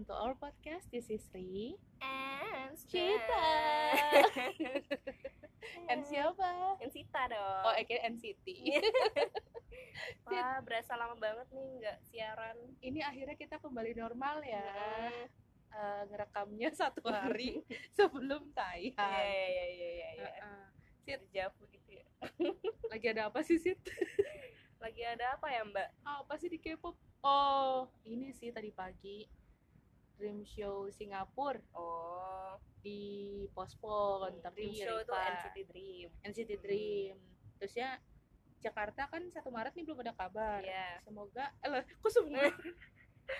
welcome to our podcast. This is Ri. And Cita. And siapa? And Sita dong. Oh, aka NCT. Wah, berasa lama banget nih nggak siaran. Ini akhirnya kita kembali normal ya. Eh, ngerekamnya satu hari sebelum tayang. Iya, iya, iya, iya. Heeh. Sit, gitu ya. lagi ada apa sih, Sit? Lagi ada apa ya, Mbak? Ah, apa sih di K-pop? Oh, ini sih tadi pagi Dream Show Singapura Oh, di postpone tapi Dream Show itu NCT Dream. NCT Dream. Terus ya Jakarta kan satu Maret nih belum ada kabar. Iya. Semoga, eh lah, kok semoga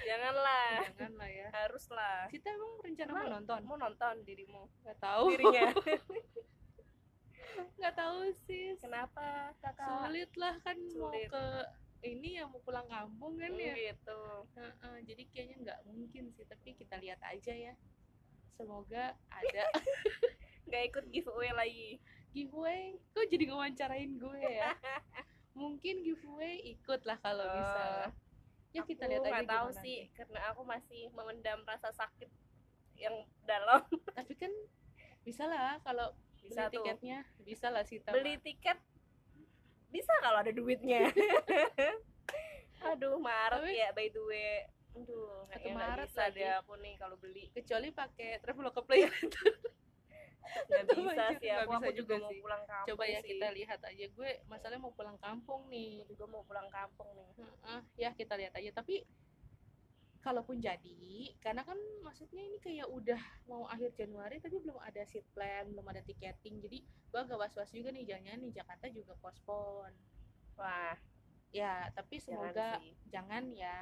Janganlah. jangan lah ya. Haruslah. Kita emang rencana mau Emang nonton? Mau nonton dirimu. Nggak tahu. Dirinya. Nggak tahu sih. Kenapa, Kakak? Sulit lah kan mau Sulit. ke ini ya mau pulang kampung kan Hmm, ya. gitu. Heeh, jadi kayaknya nggak mungkin sih. Tapi kita lihat aja ya. Semoga ada Nggak ikut giveaway lagi. giveaway. Kok jadi ngewawancarain gue ya? Mungkin giveaway ikut lah kalau Oh. bisa. Ya kita lihat aja nggak tahu sih, nanti. karena aku masih memendam rasa sakit yang dalam. Tapi kan bisa lah kalau Bisa beli tuh. tiketnya bisa lah sih beli tiket bisa kalau ada duitnya. Aduh Maret Tapi- ya by the way. Aduh Satu nggak Maret bisa lagi. deh aku nih kalau beli. Kecuali pakai Traveloka Play nggak bisa aja, sih aku bisa aku juga juga mau sih. pulang kampung coba ya sih. kita lihat aja. Gue masalahnya mau pulang kampung nih. Juga mau pulang kampung nih. Heeh, ya kita lihat aja. Tapi kalaupun jadi karena kan maksudnya ini kayak udah mau akhir Januari tapi belum ada seat plan belum ada tiketing jadi gue agak was-was juga nih jangan nih Jakarta juga postpone. Wah. Ya tapi jangan semoga sih. jangan ya.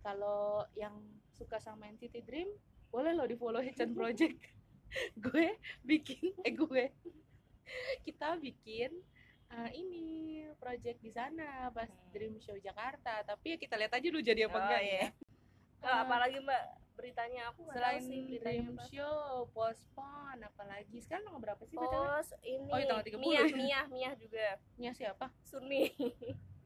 Kalau yang suka sama NCT Dream boleh lo di follow Hechan Project. Gue bikin eh gue. Kita bikin eh, ini project di sana pas Hmm. Dream Show Jakarta. Tapi ya kita lihat aja dulu jadi apa Oh, enggak. iya. ya Oh, Eh, apalagi mbak beritanya aku selain sih beritanya Dream apa. Show postpone apalagi. Sekarang tanggal berapa sih Pos ini Oh, iya, tanggal 30 Mia ya. Mia Mia juga. Nya siapa? Sunmi.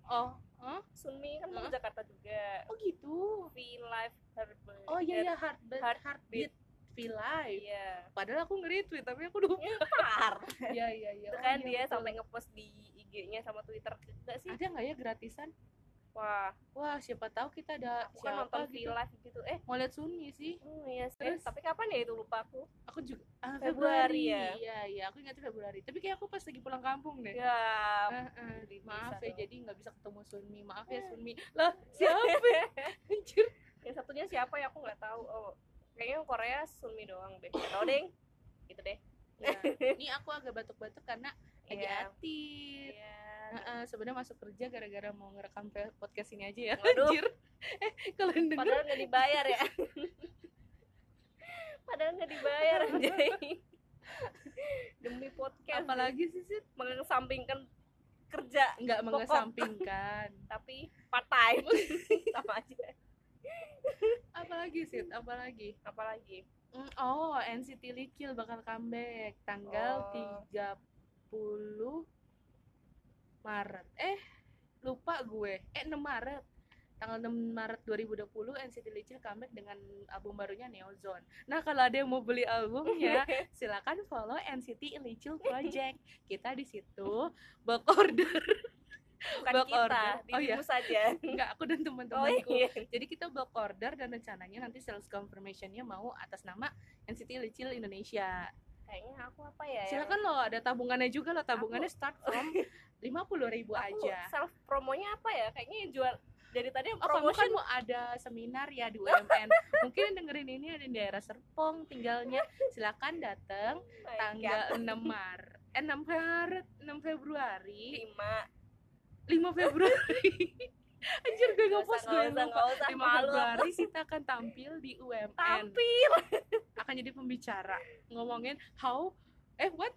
Oh Hah? Sunmi kan ke Jakarta juga. Oh gitu? V Live Heartbeat oh iya iya heartbeat Heartbeat. heartbeat. Feel live. Iya. Padahal aku nge-retweet tapi aku lupa Ntar. iya iya iya. Itu Oh, kan iya, dia betul. sampai ngepost di IG-nya sama Twitter. Enggak sih? Ada nggak ya gratisan wah. Wah siapa tahu kita ada aku kan siapa nonton gitu. Live gitu. Eh. Mau lihat Sunmi sih. Oh iya sih. Terus? tapi kapan ya itu? Lupa aku. Aku juga ah, Februari ya? iya iya. Aku ingat Februari. Tapi kayak aku pas lagi pulang kampung deh. Ya ah, Jadi maaf ya dong. jadi nggak bisa ketemu Sunmi maaf ya Eh. Sunmi lah siapa? Ya? anjir. Yang satunya siapa ya? Aku nggak tahu. Oh kayaknya yang Korea Sunmi doang deh. Tahu deh. Gitu deh. Ya, ini aku agak batuk-batuk karena lagi aktif Iya. Heeh, sebenarnya masuk kerja gara-gara mau ngerekam podcast ini aja ya. Waduh. anjir. Eh kalian denger. Padahal nggak dibayar ya. Padahal nggak dibayar anjay. Demi podcast. Apalagi sih Sid? mengesampingkan kerja. Nggak mengesampingkan. Tapi part time. Sama aja. Apalagi sih apalagi? Apalagi? Mm, oh NCT Likil bakal comeback tanggal Oh. 30 Maret. Eh lupa gue. Eh 6 Maret. Tanggal 6 Maret 2020 NCT Likil comeback dengan album barunya Neozone. Nah kalau ada yang mau beli albumnya silakan follow NCT Likil Project. Kita di situ bulk order. Bukan Bulk kita order. Oh, iya. saja. Enggak aku dan oh teman-temanku iya. Jadi kita bulk order dan rencananya nanti sales confirmationnya mau atas nama NCT Licil Indonesia. Kayaknya aku apa ya yang- Silakan loh, ada tabungannya juga loh. Tabungannya start from lima puluh ribu aku aja. self promonya apa ya kayaknya yang jual dari tadi yang Oh, kan promotion mau ada seminar ya di UMN. Mungkin yang dengerin ini ada di daerah Serpong tinggalnya. Silakan datang tanggal God. 6 Maret. Eh 6 Maret, 6 Februari, lima 5 Februari. Anjir gue ngepost gue lupa. nggak usah 5 malu aku. Februari Sita akan tampil di UMN. tampil akan jadi pembicara ngomongin how eh what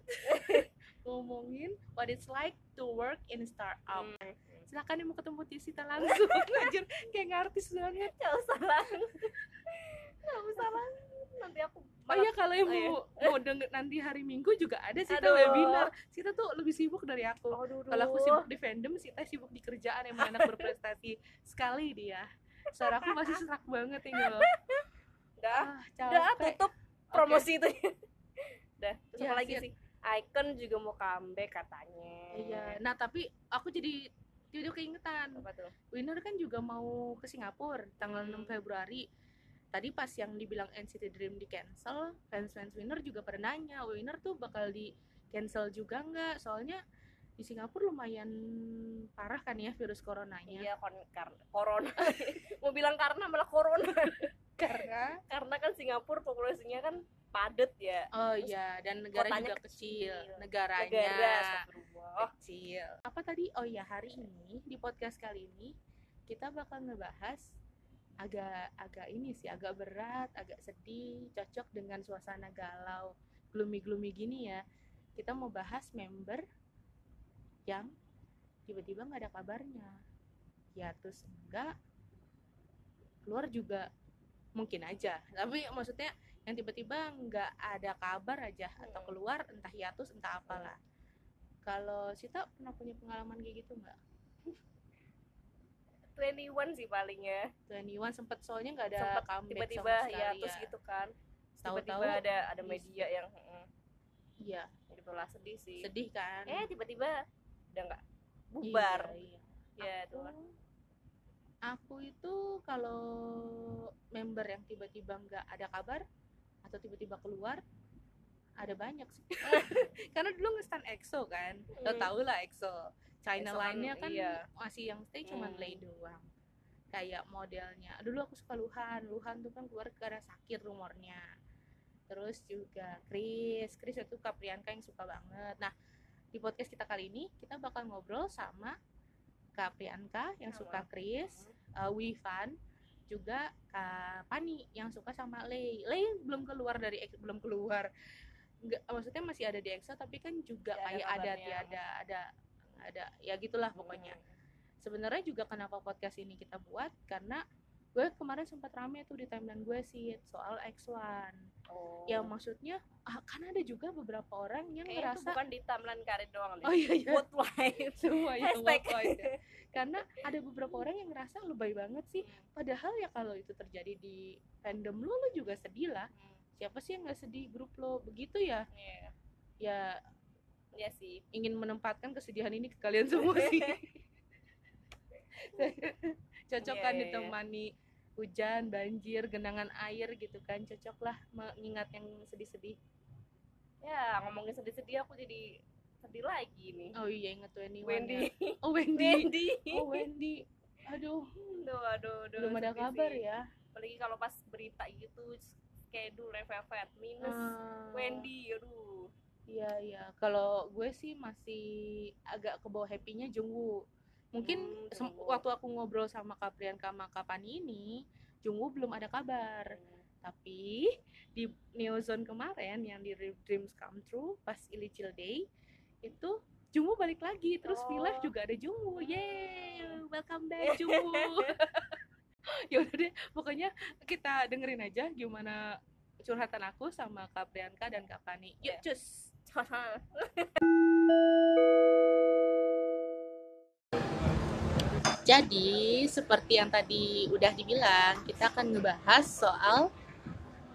ngomongin what it's like to work in startup Hmm. silakan yang mau ketemu Tisita langsung anjir kayak ngartis banget Gak usah lah Gak usah lah Nanti aku oh iya kalau yang Oh, iya. mau mau denger nanti hari Minggu juga ada Sita Aduh. webinar Sita tuh lebih sibuk dari aku kalau aku sibuk di fandom Sita sibuk di kerjaan yang anak berprestasi sekali dia suara aku masih serak banget ini loh Udah, ah udah capek tutup promosi itu. Udah, terus Ya, apa lagi sih? Icon juga mau comeback katanya. iya nah tapi aku jadi tiba-tiba keingetan Apa tuh? Winner kan juga mau ke Singapura tanggal 6 Hmm. Februari. Tadi pas yang dibilang NCT Dream di cancel, fans-fans Winner juga pada nanya, Winner tuh bakal di cancel juga nggak? Soalnya di Singapura lumayan parah kan ya virus coronanya. Iya, kon karena corona. mau bilang karena malah corona. Karena karena kan Singapura populasinya kan padat ya. oh Terus iya dan negara juga kecil, kecil. negaranya Negara, kecil. Apa tadi? Oh ya hari ini di podcast kali ini kita bakal ngebahas agak agak ini sih agak berat, agak sedih, cocok dengan suasana galau, gloomy-gloomy gini ya. Kita mau bahas member yang tiba-tiba nggak ada kabarnya. Ya terus enggak keluar juga mungkin aja. Tapi maksudnya yang tiba-tiba nggak ada kabar aja atau Hmm. keluar entah hiatus entah apalah. Kalau Sita pernah punya pengalaman kayak gitu nggak? 21 sih palingnya. 21 sempet soalnya nggak ada Sempet tiba-tiba ya sekali terus gitu kan. Tahu-tahu Tiba-tiba ada ada media yang mm, iya jadi malah sedih sih. sedih kan? Eh tiba-tiba udah nggak bubar. Iya, iya. Ya itu Aku, kan. aku itu kalau member yang tiba-tiba nggak ada kabar atau tiba-tiba keluar ada banyak sih. Karena dulu ngestan EXO kan, lo Hmm. tau lah EXO. China EXO kan, kan iya. masih yang stay cuman Hmm. Lay doang. Kayak modelnya. Dulu aku suka Luhan. Luhan tuh kan keluar karena sakit rumornya. Terus juga Chris. Chris itu Kaprianka yang suka banget. Nah, di podcast kita kali ini kita bakal ngobrol sama Kaprianka yang Sama. suka Chris, uh, Wifan, juga Kak Pani yang suka sama Lay. Lay belum keluar dari belum keluar. Nggak, maksudnya masih ada di EXO tapi kan juga ada kayak ada tiada ada ada ya gitulah pokoknya. Sebenarnya juga kenapa podcast ini kita buat karena gue kemarin sempat rame tuh di timeline gue sih soal X1 Oh. ya maksudnya ah, kan ada juga beberapa orang yang Kayaknya itu ngerasa bukan di timeline karet doang oh iya iya. Life. semua ya Hashtag. pokoknya. karena ada beberapa orang yang ngerasa lebay banget sih. Padahal ya kalau itu terjadi di fandom lo lo juga sedih lah. Siapa sih yang nggak sedih? Grup lo? Begitu ya. Iya. ya Iya sih. ingin menempatkan kesedihan ini ke kalian semua sih cocok kan iya, iya. ditemani hujan, banjir, genangan air gitu kan cocok lah mengingat yang sedih-sedih Ya, ngomongin sedih-sedih aku jadi sedih lagi nih. oh iya inget Wendy Wendy. oh Wendy Wendy. oh Wendy aduh Aduh, aduh, aduh. belum ada kabar sih. ya Apalagi kalau pas berita gitu schedule Revevet minus Ah, Wendy, aduh. Iya iya. Kalau gue sih masih agak ke bawah happy-nya Jungwoo. Mungkin Hmm, Jungwoo. waktu aku ngobrol sama Kaprian sama Kapani ini Jungwoo belum ada kabar. Tapi di Neozone kemarin yang di Dreams Come True pas Illichil Day itu Jungwoo balik lagi. Terus Oh. Juga ada Jungwoo. Yeay welcome back Jungwoo. Ya udah deh pokoknya kita dengerin aja gimana curhatan aku sama Kak Priyanka dan Kak Pani. Yuk Ya. cus Jadi, seperti yang tadi udah dibilang, kita akan ngebahas soal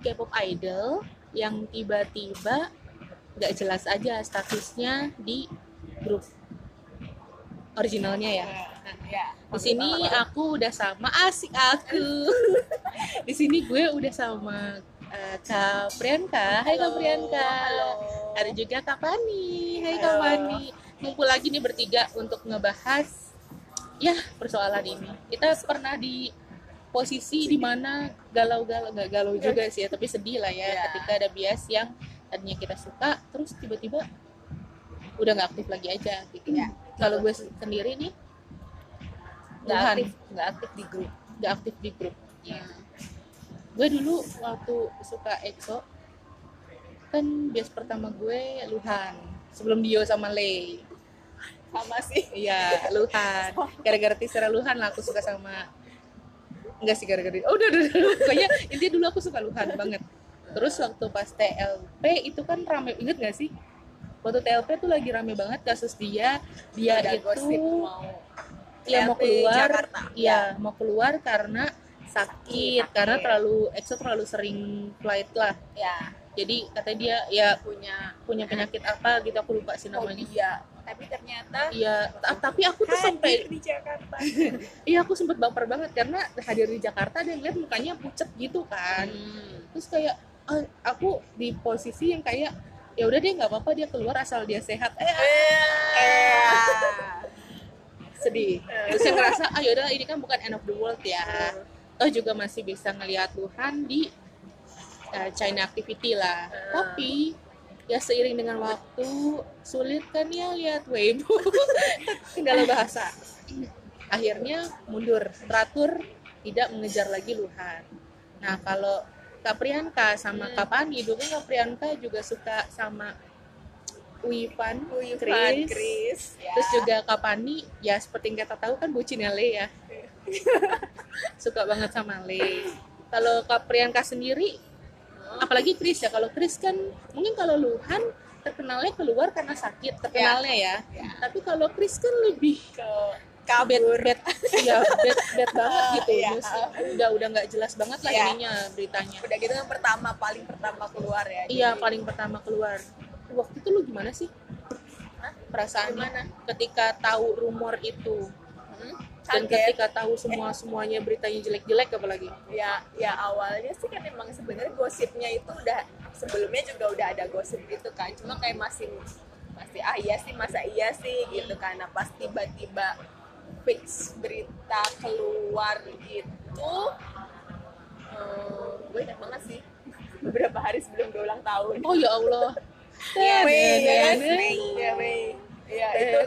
K-pop idol yang tiba-tiba nggak jelas aja statusnya di grup originalnya ya. ya. Di sini aku udah sama asik aku. Di sini gue udah sama eh, Kak Priyanka. Hai Kak Priyanka. Halo. Ada juga Kak Pani. Hai Kak Halo. Pani. Ngumpul lagi nih bertiga untuk ngebahas ya persoalan ini. Kita pernah di posisi di mana galau-galau nggak galau juga sih ya, tapi sedih lah ya Iya. ketika ada bias yang tadinya kita suka terus tiba-tiba udah nggak aktif lagi aja gitu. Iya. Kalau gue sendiri nih Nggak aktif, nggak aktif di grup. nggak aktif di grup. Iya. Gue dulu waktu suka EXO kan bias pertama gue Luhan sebelum Dio sama Lay. Sama sih. Iya, Luhan. Gara-gara teaser Luhan lah aku suka sama Enggak sih gara-gara Oh, udah, udah, udah. Pokoknya intinya dulu aku suka Luhan banget. Terus waktu pas TLP itu kan rame inget gak sih? Waktu TLP tuh lagi rame banget kasus dia, dia Ada itu gosip mau Iya mau keluar, Jakarta. iya mau keluar karena sakit karena sakit. terlalu EXO terlalu sering flight lah ya jadi katanya dia ya punya punya penyakit apa gitu aku lupa sih namanya fobia tapi ternyata Iya, ta- tapi aku tuh sampai di Jakarta iya aku sempet baper banget karena hadir di Jakarta dan lihat mukanya pucet gitu kan. Hmm. Terus kayak ah, aku di posisi yang kayak ya udah deh nggak apa-apa dia keluar asal dia sehat. Eh, sedih. Terus saya ngerasa ah yaudah ini kan bukan end of the world ya. Toh juga masih bisa ngelihat Tuhan di eh, China activity lah. Hmm. Tapi ya seiring dengan waktu sulit kan ya lihat Weibo kendala bahasa. Akhirnya mundur, teratur tidak mengejar lagi Luhan. Nah kalau Kak Priyanka sama Hmm. Kak Pani, dulu Kak Priyanka juga suka sama Wipan, Uyuhan Chris. Chris ya. Terus juga Kak Pani, ya seperti yang kita tahu kan bucinnya Le ya. Suka banget sama Le. Kalau Kak Priyanka sendiri, apalagi Chris ya. Kalau Chris kan, mungkin kalau Luhan terkenalnya keluar karena sakit, terkenalnya ya. Ya. Tapi kalau Chris kan lebih ke kabur bad, ya bad, bad banget gitu. Iya. Maksudnya Udah udah nggak jelas banget lah Iya. ininya beritanya. udah gitu yang pertama paling pertama keluar ya Iya, Jadi- paling pertama keluar. Waktu itu lu gimana sih? Hah? Perasaannya Gimana? ketika tahu rumor itu? Dan ketika tahu semua semuanya beritanya jelek-jelek apalagi. Ya ya awalnya sih kan emang sebenarnya gosipnya itu udah sebelumnya juga udah ada gosip gitu kan. Cuma kayak masih masih ah iya sih masa iya sih? gitu kan. Nah pas tiba-tiba fix berita keluar gitu eh, gue ingat banget sih beberapa hari sebelum gue ulang tahun. Oh ya Allah. Ya Mei ya kan? Mei. ya Mei. Ya itu.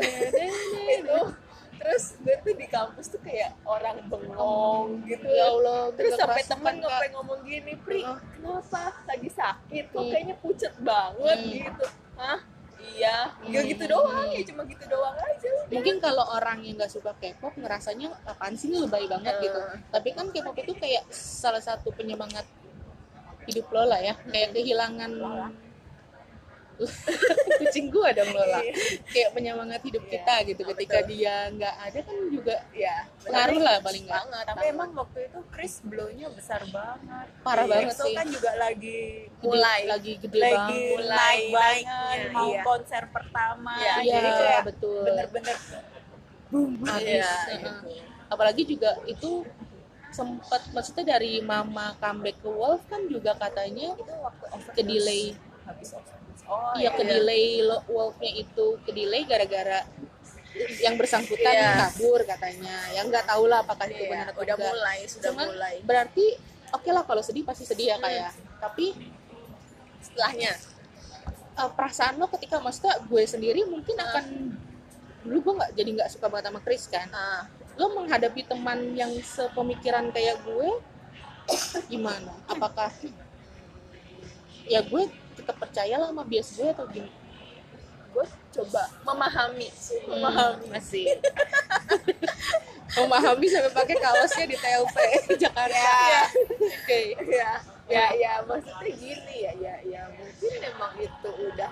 Itu terus gue tuh di kampus tuh kayak orang bengong gitu ya Allah terus sampai temen sampai ngomong gini Pri Heeh. kenapa lagi sakit kok Hmm. kayaknya pucet banget Hmm. gitu hah iya ya Hmm. gitu doang ya cuma gitu doang aja mungkin kalau orang yang nggak suka K-pop ngerasanya apaan sih ini lebay banget Eh. gitu tapi kan K-pop itu kayak salah satu penyemangat hidup lo lah ya kayak kehilangan kucing gua dong Lola Iya. kayak penyemangat hidup Iya, kita gitu. betul. ketika dia nggak ada kan juga ya pengaruh lah paling nggak. banget. Tapi emang waktu itu Chris blow-nya besar banget. Parah Iya, banget sih. kan juga lagi Gede- mulai lagi gede lagi banget. mulai banget. mau iya. konser pertama. Iya, Iya, jadi kayak betul. bener-bener boom. Habis, Iya, gitu. apalagi juga itu sempat maksudnya dari mama comeback ke Wolf kan juga katanya itu waktu ke delay. habis overdose. Oh iya ke delay lo- Wolfnya itu ke delay gara-gara yang bersangkutan Iya. kabur katanya. Yang nggak tahu lah apakah itu Iya, benar atau udah enggak. mulai sudah Cuman mulai. berarti oke lah kalau sedih pasti sedih ya Hmm. kayak tapi setelahnya? Eh, perasaan lo ketika maksudnya gue sendiri mungkin Ah. akan dulu gue nggak jadi nggak suka banget sama Chris kan. Ah, lo menghadapi teman yang sepemikiran kayak gue gimana? Apakah ya gue tetap percaya lah sama bias gue atau gimana? Gue coba memahami memahami. Masih. Memahami sampai pakai kaosnya di TLP Jakarta. Iya. oke. Ya ya ya maksudnya gini ya ya ya mungkin memang itu udah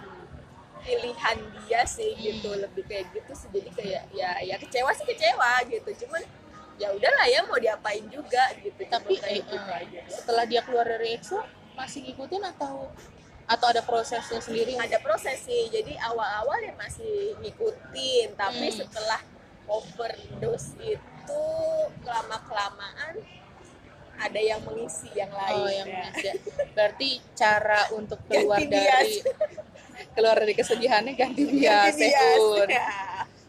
pilihan dia sih gitu. Lebih kayak gitu sih jadi kayak ya ya kecewa sih kecewa gitu. Cuman ya udahlah ya mau diapain juga gitu. Tapi eh, gitu aja. setelah dia keluar dari EXO masih ngikutin atau atau ada prosesnya sendiri ada proses sih jadi awal-awal ya masih ngikutin tapi Hmm. setelah overdose itu lama kelamaan ada yang mengisi yang lain oh yang ya. bisa berarti cara untuk keluar Ganti dari keluar dari kesedihannya ganti bias Ganti bias. Sehun. Ya.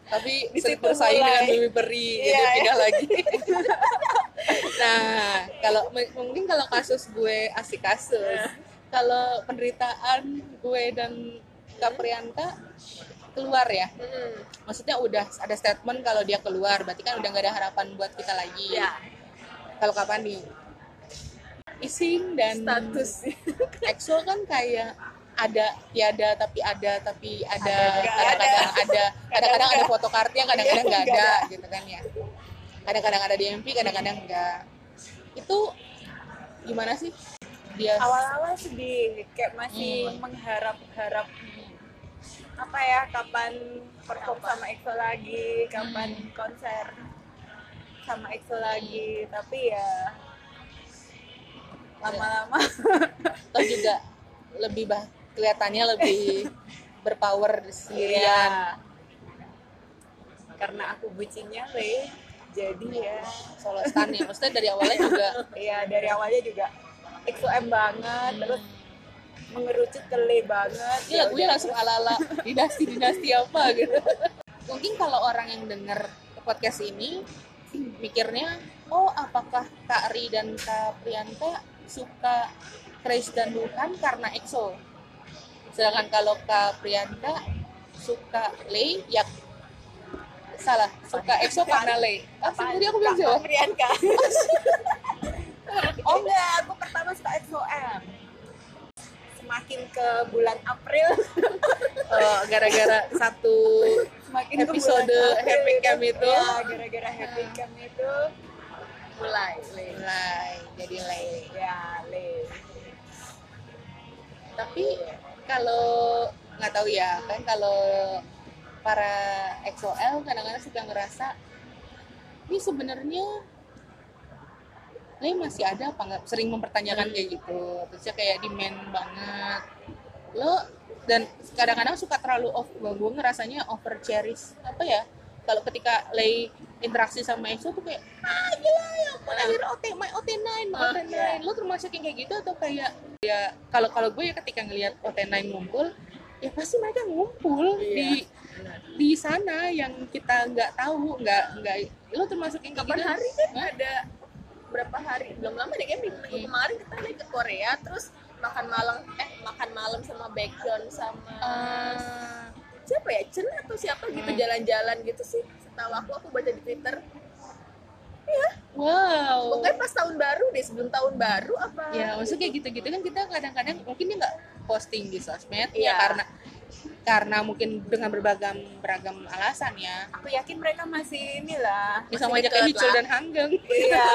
tapi bersaing dengan Bibi Peri jadi Iya, pindah lagi nah kalau mungkin kalau kasus gue asik kasus Iya. Kalau penderitaan gue dan Kak Priyanka keluar ya. Hmm. maksudnya udah ada statement kalau dia keluar berarti kan udah nggak ada harapan buat kita lagi. Ya. Kalau kapan nih Ising dan status. EXO kan kayak ada tiada tapi ada tapi ada Ada, nggak kadang-kadang ada kadang-kadang ada foto kartunya kadang-kadang nggak nggak ada gitu kan ya. Kadang-kadang ada di MP kadang-kadang enggak itu gimana sih dia awal-awal sedih kayak masih Hmm. mengharap-harap apa ya kapan perform sama EXO lagi kapan Hmm. konser sama EXO lagi tapi ya lama-lama Atau juga lebih bah kelihatannya lebih berpower sendirian. Iya. karena aku bucinnya le jadi ya Solo stan ya. Maksudnya dari awalnya juga Iya dari awalnya juga XOM banget terus mengerucut ke Le banget ini lagunya langsung ala-ala dinasti-dinasti apa gitu. Mungkin kalau orang yang denger podcast ini mikirnya, oh apakah Kak Ri dan Kak Prianta suka Chris dan Luhan karena EXO? Sedangkan kalau Kak Prianta suka Le, ya salah, suka EXO karena Le. Ah, tadi aku bilang Kak jawab. Oh enggak aku pertama suka XOM semakin ke bulan April. Oh, gara-gara satu semakin Episode April. Happy Camp itu. ya, gara-gara Happy Camp itu. Mulai Le mulai jadi Le. ya Le tapi kalau nggak tahu ya kan kalau para XOL kadang-kadang suka ngerasa ini sebenarnya ini masih ada apa nggak? Sering mempertanyakan kayak gitu. Terusnya kayak demand banget. Lo dan kadang-kadang suka terlalu off gue ngerasanya over cherish apa ya? Kalau ketika lay interaksi sama EXO tuh kayak ah gila ya lahir OT my OT9 my Ah, OT9 iya. lo termasuk yang kayak gitu atau kayak ya kalau kalau gue ya ketika ngelihat OT9 ngumpul ya pasti mereka ngumpul Iya, di di sana yang kita nggak tahu nggak nggak lo termasuk yang kapan gitu? hari kan ada berapa hari. Belum lama deh kayak minggu, Hmm. kemarin kita naik ke Korea terus makan malam eh makan malam sama background sama Ah, siapa ya? Chen atau siapa gitu Hmm. jalan-jalan gitu sih. Setahu aku aku baca di Twitter. Wow. Pokoknya pas tahun baru deh sebelum tahun baru apa ya maksudnya kayak gitu-gitu kan kita kadang-kadang mungkin dia nggak posting di sosmed ya Iya. karena karena mungkin dengan berbagai beragam alasan ya aku yakin mereka masih inilah bisa ngajak lah. dan Hanggeng iya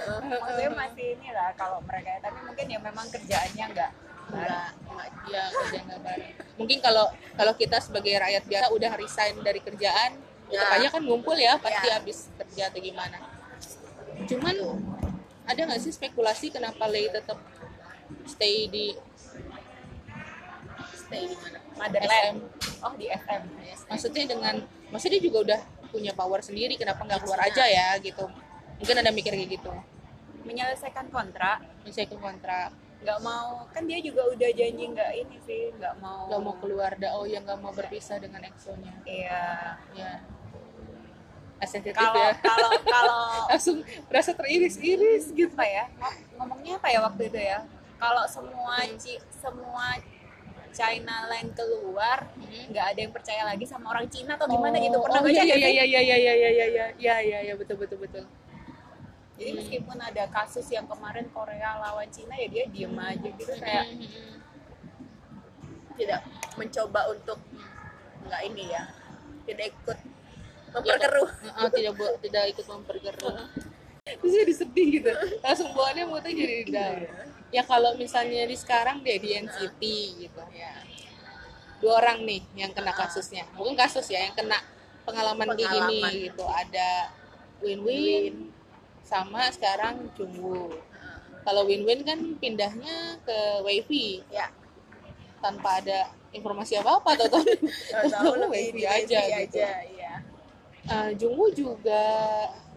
maksudnya masih inilah kalau mereka tapi mungkin ya memang kerjaannya enggak nggak nggak ya kerja nggak bareng mungkin kalau kalau kita sebagai rakyat biasa udah resign dari kerjaan Ya. tetap aja kan ngumpul ya pasti Ya. habis kerja atau gimana cuman ada nggak sih spekulasi kenapa Lei tetap stay di stay di mana Motherland oh di FM maksudnya dengan maksudnya dia juga udah punya power sendiri kenapa nggak keluar aja ya gitu. Mungkin ada mikir kayak gitu. Menyelesaikan kontrak. Ke kontrak. Nggak mau kan dia juga udah janji nggak ini sih nggak mau. Nggak mau keluar dah oh ya nggak mau berpisah dengan EXO-nya iya. Ya sensitif kalau ya. kalau kalau langsung berasa teriris-iris gitu. Apa ya? Ngom- ngomongnya apa ya waktu itu ya? Kalau semua ci, semua China Line keluar Mhm. nggak ada yang percaya lagi sama orang Cina atau gimana gitu pernah oh, baca iya, iya, iya, iya, iya, iya, iya, iya, iya, iya, iya, betul, betul, betul. jadi meskipun ada kasus yang kemarin Korea lawan Cina ya dia diem aja gitu kayak Mhm, mhm. tidak mencoba untuk nggak ini ya tidak ikut memperkeruh Heeh, tidak bu- tidak ikut memperkeruh. Terus jadi sedih gitu. Langsung bawaannya moodnya jadi down. Ya kalau misalnya di sekarang deh di NCT gitu. ya Dua orang nih yang kena kasusnya. Bukan kasus ya, yang kena pengalaman, kayak gini Pengalaman. gitu. Ada Win-Win sama sekarang Jungwoo. Kalau Win-Win kan pindahnya ke Wavy ya tanpa ada informasi atau tahu Nggak tahu tahu lebih Wavy di aja gitu. aja ya Uh, Jungwoo juga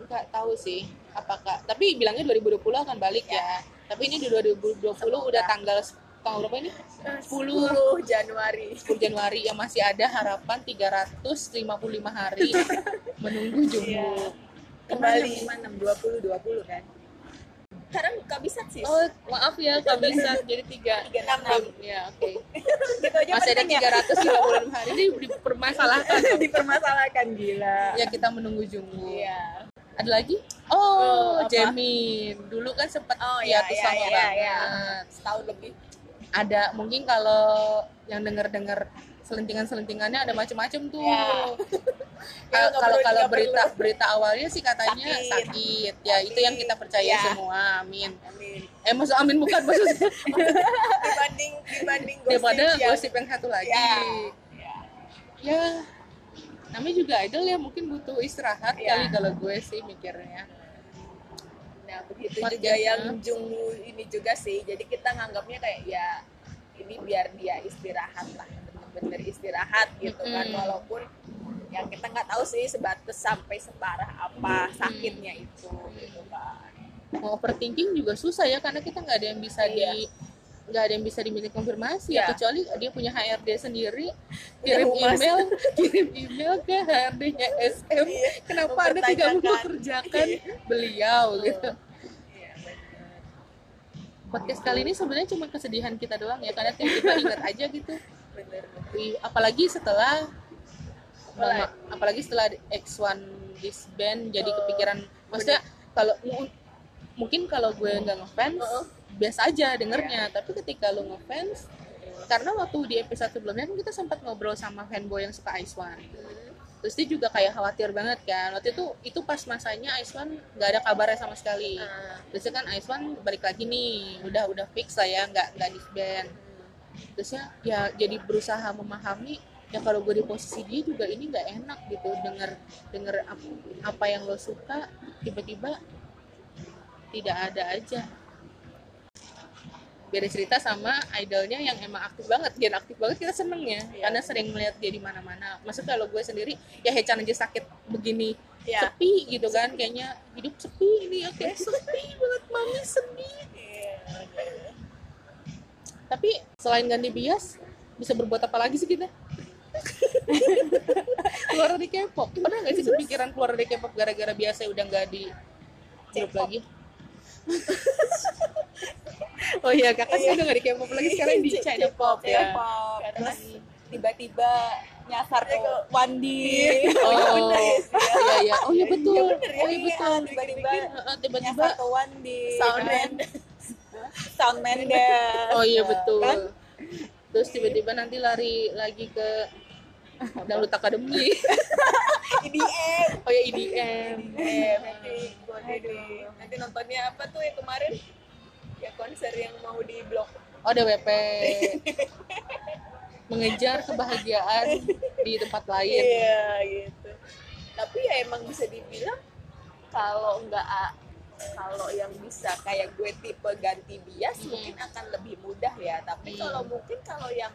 nggak tahu sih apakah tapi bilangnya 2020 akan balik ya. Tapi ini di 2020 udah tanggal tanggal berapa ini? 10 10 Januari 10 Januari yang masih ada harapan 355 hari menunggu Jungwoo. kembali 20 20 kan sekarang bisa sih Oh, maaf ya, bisa jadi tiga. 36. Ya, oke. gitu aja Masih ada penting ya 356 hari ini dipermasalahkan. dipermasalahkan gila ya kita menunggu Jungwoo. iya Ada lagi? Oh, Oh? Jamin. Dulu kan sempat Oh, iya, hiatus iya, lama iya, banget. iya. setahun lebih Ada mungkin kalau yang denger-denger selentingan-selentingannya ada macam-macam tuh. Iya. Kalau kalau perlu, kalau nggak berita berita awalnya sih katanya Sakit. sakit. Ya, itu yang kita percaya Iya. semua. Amin. amin Eh maksud amin bukan maksudnya dibanding dibanding gosip daripada yang gosip yang satu lagi. ya Iya. Ya. Namanya juga idol ya mungkin butuh istirahat Iya. kali kalau gue sih mikirnya. nah begitu Podcast, juga yang ya. Jungwoo ini juga sih jadi kita nganggapnya kayak ya ini biar dia istirahat lah bener-bener istirahat gitu kan Mm-mm. walaupun yang kita nggak tahu sih sebatas sampai separah apa Mm. sakitnya itu gitu kan mau overthinking juga susah ya karena kita nggak ada yang bisa Iya. di nggak ada yang bisa diminta konfirmasi ya Iya. kecuali dia punya HRD sendiri kirim email kirim email ke HRD-nya SM Iya, kenapa anda tidak mempertanyakan. mempekerjakan beliau gitu Iya, podcast kali ini sebenarnya cuma kesedihan kita doang ya karena tiba-tiba ingat aja gitu bener bener. Apalagi setelah Apalagi? Apalagi setelah X1 disband jadi Oh, kepikiran maksudnya kalau mu- mungkin kalau gue nggak ngefans Oh. Biasa aja dengernya. Tapi ketika lu ngefans karena waktu di episode sebelumnya kan kita sempat ngobrol sama fanboy yang suka Ice One. Terus dia juga kayak khawatir banget kan. Waktu itu itu pas masanya Ice One nggak ada kabarnya sama sekali. Ah, terus kan Ice One balik lagi nih udah udah fix lah ya nggak nggak disband terusnya ya jadi berusaha memahami ya kalau gue di posisi dia juga ini nggak enak gitu denger denger apa, apa yang lo suka tiba-tiba tidak ada aja beda cerita sama idolnya yang emang aktif banget. Gen aktif banget kita seneng ya. Iya. karena sering melihat dia di mana-mana. Maksudnya kalau gue sendiri ya Hechan aja sakit begini Iya. sepi gitu kan. Kayaknya hidup sepi ini oke sepi banget mami sedih Iya, bener. tapi selain ganti bias bisa berbuat apa lagi sih kita? Keluar dari K-pop. Pernah nggak sih kepikiran keluar dari K-pop gara-gara biasa udah nggak di grup lagi oh iya kakak sih udah nggak di K-pop lagi sekarang di China Pop ya? K-pop Karena terus tiba-tiba nyasar ke Ya, kok. Wandi oh bener ya sih, ya. iya iya. Oh iya betul. Bener. Ya, oh iya betul. Tiba-tiba tiba-tiba ke Wandi Soundman. Sound Mendes. Oh iya betul. Kan? terus tiba-tiba nanti lari lagi ke Dangdut Academy IDM oh ya EDM Eh, nanti nanti, nontonnya apa tuh yang kemarin? Ya konser yang mau di blok. Oh DWP mengejar kebahagiaan di tempat lain. iya gitu. Tapi ya emang bisa dibilang kalau nggak kalau yang bisa kayak gue tipe ganti bias Hmm. mungkin akan lebih mudah ya. Tapi Hmm. kalau mungkin kalau yang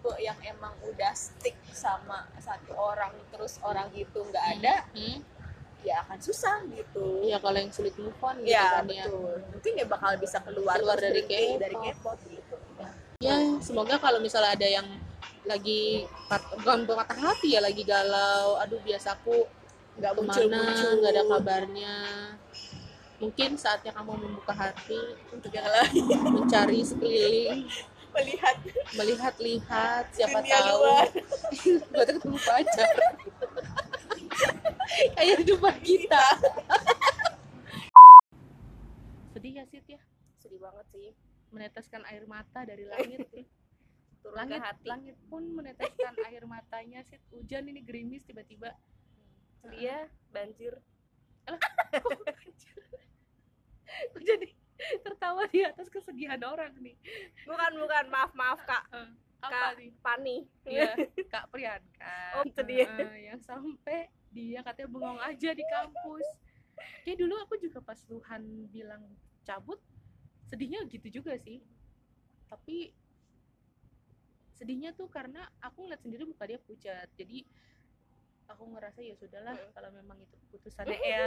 tipe yang emang udah stick sama satu orang terus orang itu nggak ada Hmm? ya akan susah gitu Ya kalau yang sulit move on gitu ya kan ya. betul mungkin ya bakal bisa keluar, Keluar dari K-pop. dari K-pop gitu Ya semoga kalau misalnya ada yang lagi bukan patah hati ya lagi galau. Aduh biasaku nggak ke mana muncul-muncul nggak ada kabarnya. Mungkin saatnya kamu membuka hati untuk yang lain mencari sekeliling melihat. Melihat-lihat siapa Dunia tahu. luar. gue tuh ketemu pacar. Kayak di depan kita sedih ya Sid ya sedih banget sih. Meneteskan air mata dari langit. Turun langit ke hati. langit pun meneteskan air matanya Sid. Hujan ini gerimis tiba-tiba. Dia banjir. Kok jadi tertawa di atas kesedihan orang nih bukan bukan maaf maaf kak apa Kak. nih Pani Iya, Kak Priyanka. Oh, itu dia. Heeh, yang sampai dia katanya bengong aja di kampus. Kayak dulu aku juga pas Luhan bilang cabut, sedihnya gitu juga sih. Tapi sedihnya tuh karena aku ngeliat sendiri muka dia pucat. Jadi aku ngerasa ya sudahlah Hmm. kalau memang itu keputusannya ya.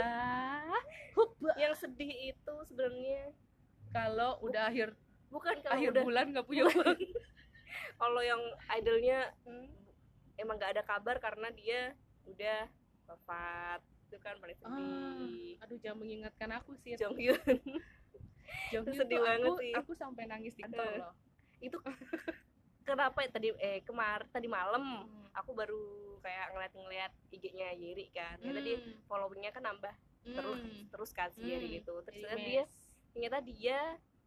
Yang sedih itu sebenarnya kalau udah akhir bukan kalau akhir udah bulan nggak punya uang. kalau yang idolnya emang gak ada kabar karena dia udah wafat itu kan paling sedih Aduh jangan mengingatkan aku sih. Jong Hyun Jonghyun sedih banget aku, sih. aku sampai nangis di kantor loh. itu kenapa ya tadi eh kemarin tadi malam Hmm. aku baru kayak ngeliat-ngeliat IG-nya Yeri kan ternyata dia Hmm. followingnya kan nambah terus Hmm. terus kan si Yeri Hmm. gitu terus Jadi ternyata dia ternyata dia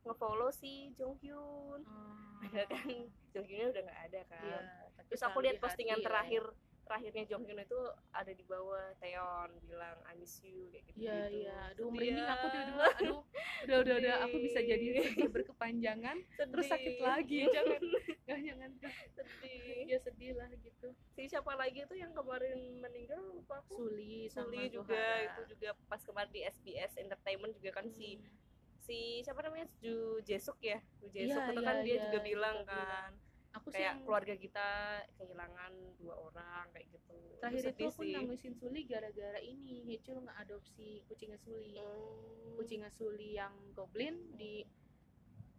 ngefollow si Jong Hyun Oh. padahal kan Jong Hyunnya udah nggak ada kan tapi terus aku lihat postingan hati ya. terakhir terakhirnya Jong Hyun itu ada di bawah Taeyeon bilang I miss you kayak gitu Iya iya, aduh merinding ya. aku tiba-tiba, aduh udah udah udah. Aku bisa Sedih. jadi sedih. berkepanjangan terus sakit Sedih. lagi jangan. Jangan jangan sedih. Ya sedih lah gitu. Si siapa lagi tuh yang kemarin meninggal lupa aku? Suli sama Suli juga itu juga pas kemarin di SBS Entertainment juga kan si Hmm. si siapa namanya? Ju Jesuk ya? Ju Jesuk Iya, itu iya, kan dia iya, juga iya, bilang. kan aku sih kayak yang keluarga kita kehilangan dua orang kayak gitu terakhir itu aku sih. nangisin Suli gara-gara ini Hecul ngeadopsi kucingnya Suli Hmm. kucingnya Suli yang goblin di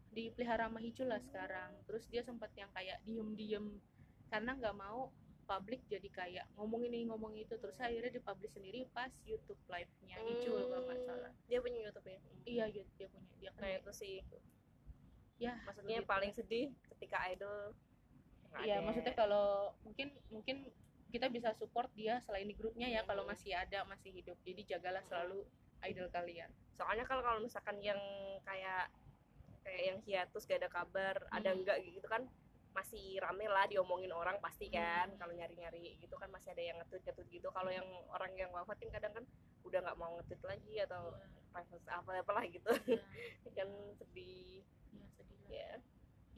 dipelihara sama Hicul lah sekarang terus dia sempat yang kayak diem-diem karena nggak mau publik jadi kayak ngomong ini ngomong itu terus akhirnya dipublish sendiri pas YouTube live-nya Hicul kalau nggak Hmm. salah dia punya YouTube ya iya iya, dia punya dia kan nah itu sih ya maksudnya begitu. paling sedih ketika idol nggak Iya, ada. maksudnya kalau mungkin mungkin kita bisa support dia selain di grupnya ya kalau Hmm. masih ada masih hidup. Jadi jagalah selalu idol kalian. soalnya kalau kalau misalkan yang kayak kayak yang hiatus gak ada kabar ada Hmm. enggak gitu kan masih rame lah diomongin orang pasti kan Hmm. kalau nyari-nyari gitu kan masih ada yang nge-tweet nge-tweet gitu kalau yang orang yang wafat kan kadang kan udah nggak mau nge-tweet lagi atau private apa apalah gitu Iya, kan sedih iya, sedih lah. ya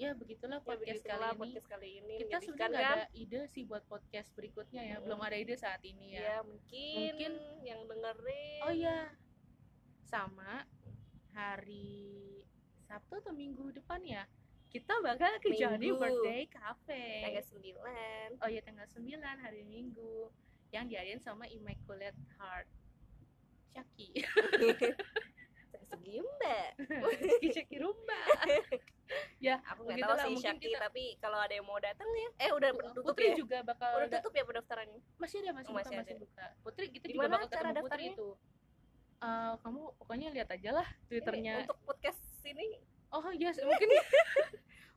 Ya begitulah ya podcast begitulah kali ini. podcast kali ini Kita sebenarnya nggak ada ide sih buat podcast berikutnya ya. Hmm. Belum ada ide saat ini ya ya. mungkin, Mungkin- yang dengerin Oh iya. Sama hari Sabtu atau Minggu depan ya. Kita bakal ke Johnny. Birthday Cafe. tanggal 9 Oh iya tanggal 9 hari Minggu yang diadain sama Immaculate Heart. Shaki. segi mbak Shaki Shaki Rumba. ya, aku nggak tahu sih Syaki kita- tapi kalau ada yang mau datang ya eh udah tutup Putri ya juga bakal udah da- tutup ya pendaftarannya masih ada masih Oh, buka masih masih ada. buka. Putri kita Di juga bakal cara ketemu Putri itu. Eh, kamu pokoknya lihat aja lah twitternya. Eh, untuk podcast sini Oh yes, mungkin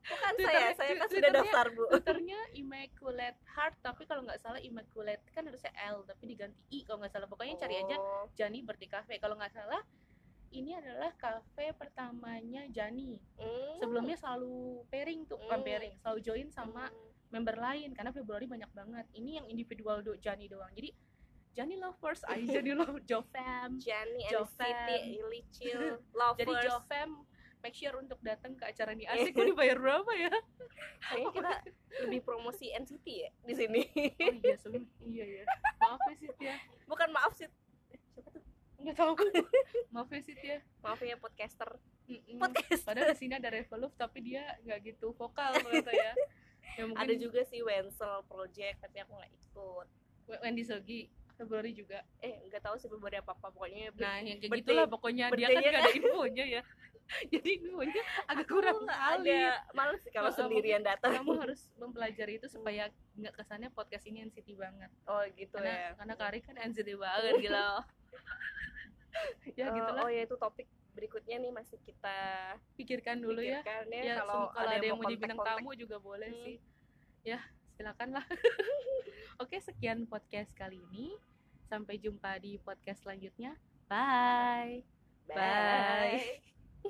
bukan Twitter- saya saya kan sudah daftar bu twitternya Immaculate Heart tapi kalau nggak salah Immaculate kan harusnya L tapi diganti I kalau nggak salah. Pokoknya cari aja Oh, Jani Birthday Cafe. Kalau nggak salah ini adalah kafe pertamanya Jani. hmm. Sebelumnya selalu pairing tuh, bukan Hmm. pairing, selalu join sama Hmm. member lain karena Februari banyak banget. Ini yang individual do Jani doang. Jadi Jani lovers, I Jani love Jofam. Jenny and. Siti Ilicil lovers Jadi Jofam make sure untuk datang ke acara ini asik gue dibayar berapa ya? kayaknya kita lebih promosi NCT ya di sini Oh iya sebelum iya ya. Maaf ya Sit ya. bukan maaf sih Eh, siapa tuh Nggak tahu. Maaf ya ya. maaf ya podcaster Mm-mm. podcast Padahal di sini ada Revolve tapi dia nggak gitu vokal ternyata ya. Ya mungkin ada juga sih Wenzel Project tapi aku nggak ikut Wendy Sogi Februari juga. eh nggak tahu sih beberapa apa pokoknya Nah, yang kayak gitulah pokoknya dia kan nggak ada infonya ya. Jadi infonya agak kurang Aku kali. ada males sih kalau Oh, sendirian datang Kamu harus mempelajari itu supaya nggak kesannya podcast ini NCT banget. oh gitu Karena ya karena Kari kan NCT banget gila. ya gitulah. oh ya itu topik berikutnya nih masih kita Pikirkan dulu ya. pikirkan ya, Ya, kalau sem- kalau ada yang mau jadi bintang tamu juga boleh Hmm. sih. Ya, silakan lah. Oke, sekian podcast kali ini. Sampai jumpa di podcast selanjutnya. Bye. Bye.